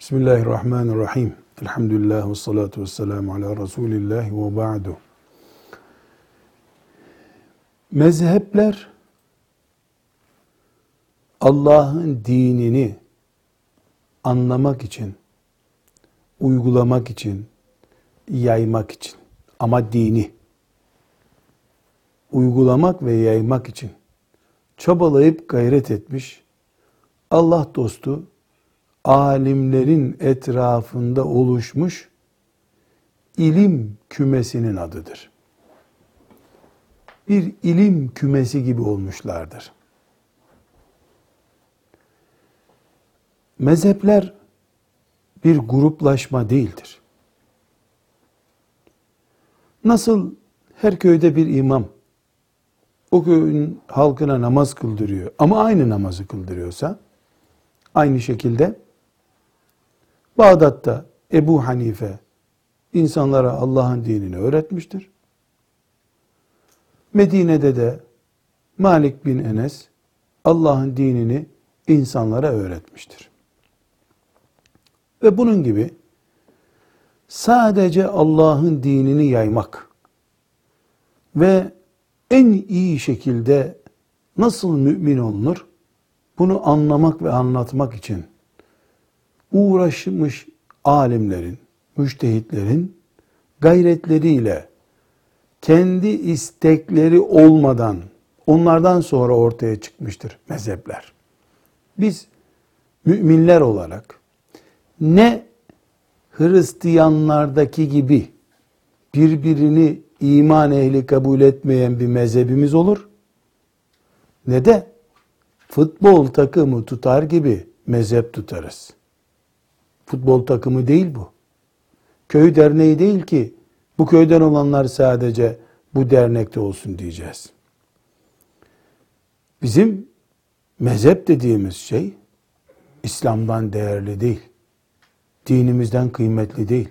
Bismillahirrahmanirrahim. Elhamdülillah ve salatu ve selamu ala Resulillah ve ba'du. Mezhepler Allah'ın dinini anlamak için, uygulamak için, yaymak için ama dini uygulamak ve yaymak için çabalayıp gayret etmiş Allah dostu alimlerin etrafında oluşmuş ilim kümesinin adıdır. Bir ilim kümesi gibi olmuşlardır. Mezhepler bir gruplaşma değildir. Nasıl her köyde bir imam o köyün halkına namaz kıldırıyor ama aynı namazı kıldırıyorsa aynı şekilde Bağdat'ta Ebu Hanife insanlara Allah'ın dinini öğretmiştir. Medine'de de Malik bin Enes Allah'ın dinini insanlara öğretmiştir. Ve bunun gibi sadece Allah'ın dinini yaymak ve en iyi şekilde nasıl mümin olunur? Bunu anlamak ve anlatmak için uğraşmış alimlerin, müştehitlerin gayretleriyle kendi istekleri olmadan onlardan sonra ortaya çıkmıştır mezhepler. Biz müminler olarak ne Hristiyanlardaki gibi birbirini iman ehli kabul etmeyen bir mezhebimiz olur ne de futbol takımı tutar gibi mezhep tutarız. Futbol takımı değil bu. Köy derneği değil ki bu köyden olanlar sadece bu dernekte olsun diyeceğiz. Bizim mezhep dediğimiz şey İslam'dan değerli değil. Dinimizden kıymetli değil.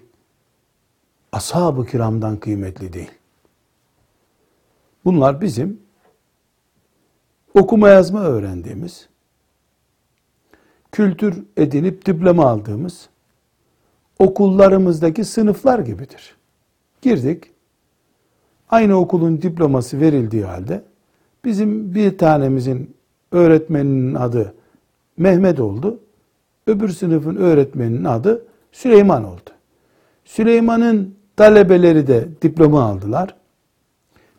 Ashab-ı kiramdan kıymetli değil. Bunlar bizim okuma yazma öğrendiğimiz, kültür edinip diploma aldığımız okullarımızdaki sınıflar gibidir. Girdik, aynı okulun diploması verildiği halde bizim bir tanemizin öğretmeninin adı Mehmet oldu, öbür sınıfın öğretmeninin adı Süleyman oldu. Süleyman'ın talebeleri de diploma aldılar.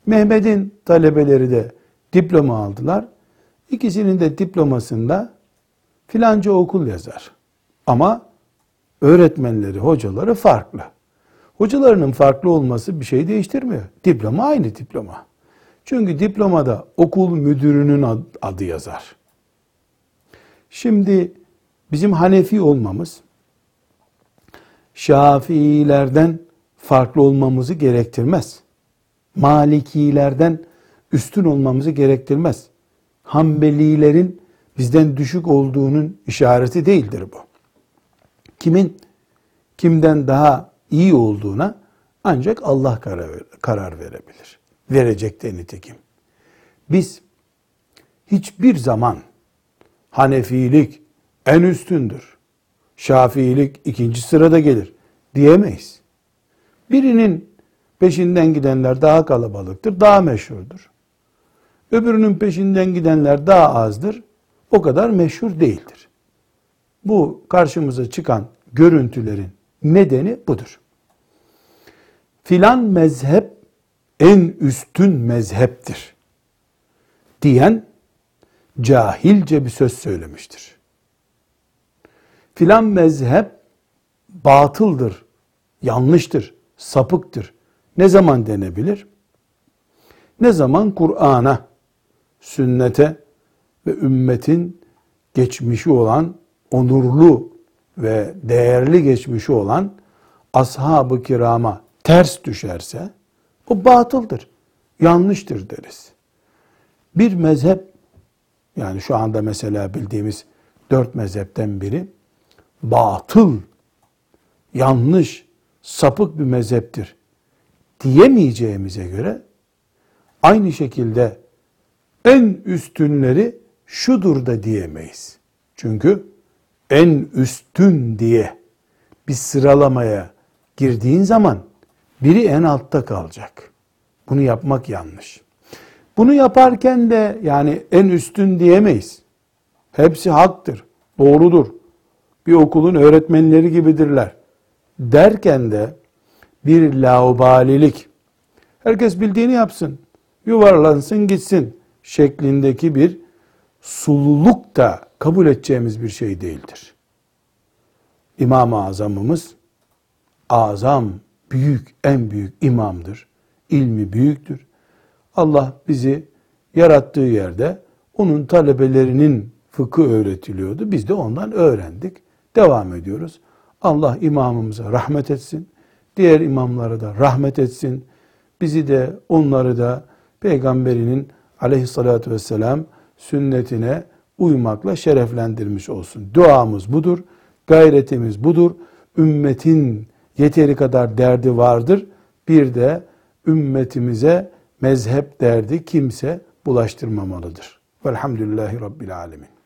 Mehmet'in talebeleri de diploma aldılar. İkisinin de diplomasında filanca okul yazar. Ama öğretmenleri, hocaları farklı. Hocalarının farklı olması bir şey değiştirmiyor. Diploma aynı diploma. Çünkü diplomada okul müdürünün adı yazar. Şimdi bizim Hanefi olmamız Şafiilerden farklı olmamızı gerektirmez. Malikilerden üstün olmamızı gerektirmez. Hanbelilerin bizden düşük olduğunun işareti değildir bu. Kimin kimden daha iyi olduğuna ancak Allah karar, verebilir. Verecek de nitekim. Biz hiçbir zaman Hanefilik en üstündür. Şafiilik ikinci sırada gelir diyemeyiz. Birinin peşinden gidenler daha kalabalıktır, daha meşhurdur. Öbürünün peşinden gidenler daha azdır, o kadar meşhur değildir. Bu karşımıza çıkan görüntülerin nedeni budur. Filan mezhep en üstün mezheptir diyen cahilce bir söz söylemiştir. Filan mezhep batıldır, yanlıştır, sapıktır. Ne zaman denebilir? Ne zaman Kur'an'a, sünnete ve ümmetin geçmişi olan, onurlu ve değerli geçmişi olan ashab-ı kirama ters düşerse o batıldır, yanlıştır deriz. Bir mezhep yani şu anda mesela bildiğimiz dört mezhepten biri batıl, yanlış, sapık bir mezheptir diyemeyeceğimize göre aynı şekilde en üstünleri şudur da diyemeyiz. Çünkü en üstün diye bir sıralamaya girdiğin zaman biri en altta kalacak. Bunu yapmak yanlış. Bunu yaparken de yani en üstün diyemeyiz. Hepsi haktır, doğrudur. Bir okulun öğretmenleri gibidirler. Derken de bir laubalilik, herkes bildiğini yapsın, yuvarlansın gitsin şeklindeki bir sululuk da kabul edeceğimiz bir şey değildir. İmam-ı Azamımız azam, büyük, en büyük imamdır. İlmi büyüktür. Allah bizi yarattığı yerde onun talebelerinin fıkıh öğretiliyordu. Biz de ondan öğrendik. Devam ediyoruz. Allah imamımıza rahmet etsin. Diğer imamlara da rahmet etsin. Bizi de onları da peygamberinin aleyhissalatü vesselam sünnetine uymakla şereflendirmiş olsun. Duamız budur, gayretimiz budur. Ümmetin yeteri kadar derdi vardır. Bir de ümmetimize mezhep derdi kimse bulaştırmamalıdır. Velhamdülillahi Rabbil Alemin.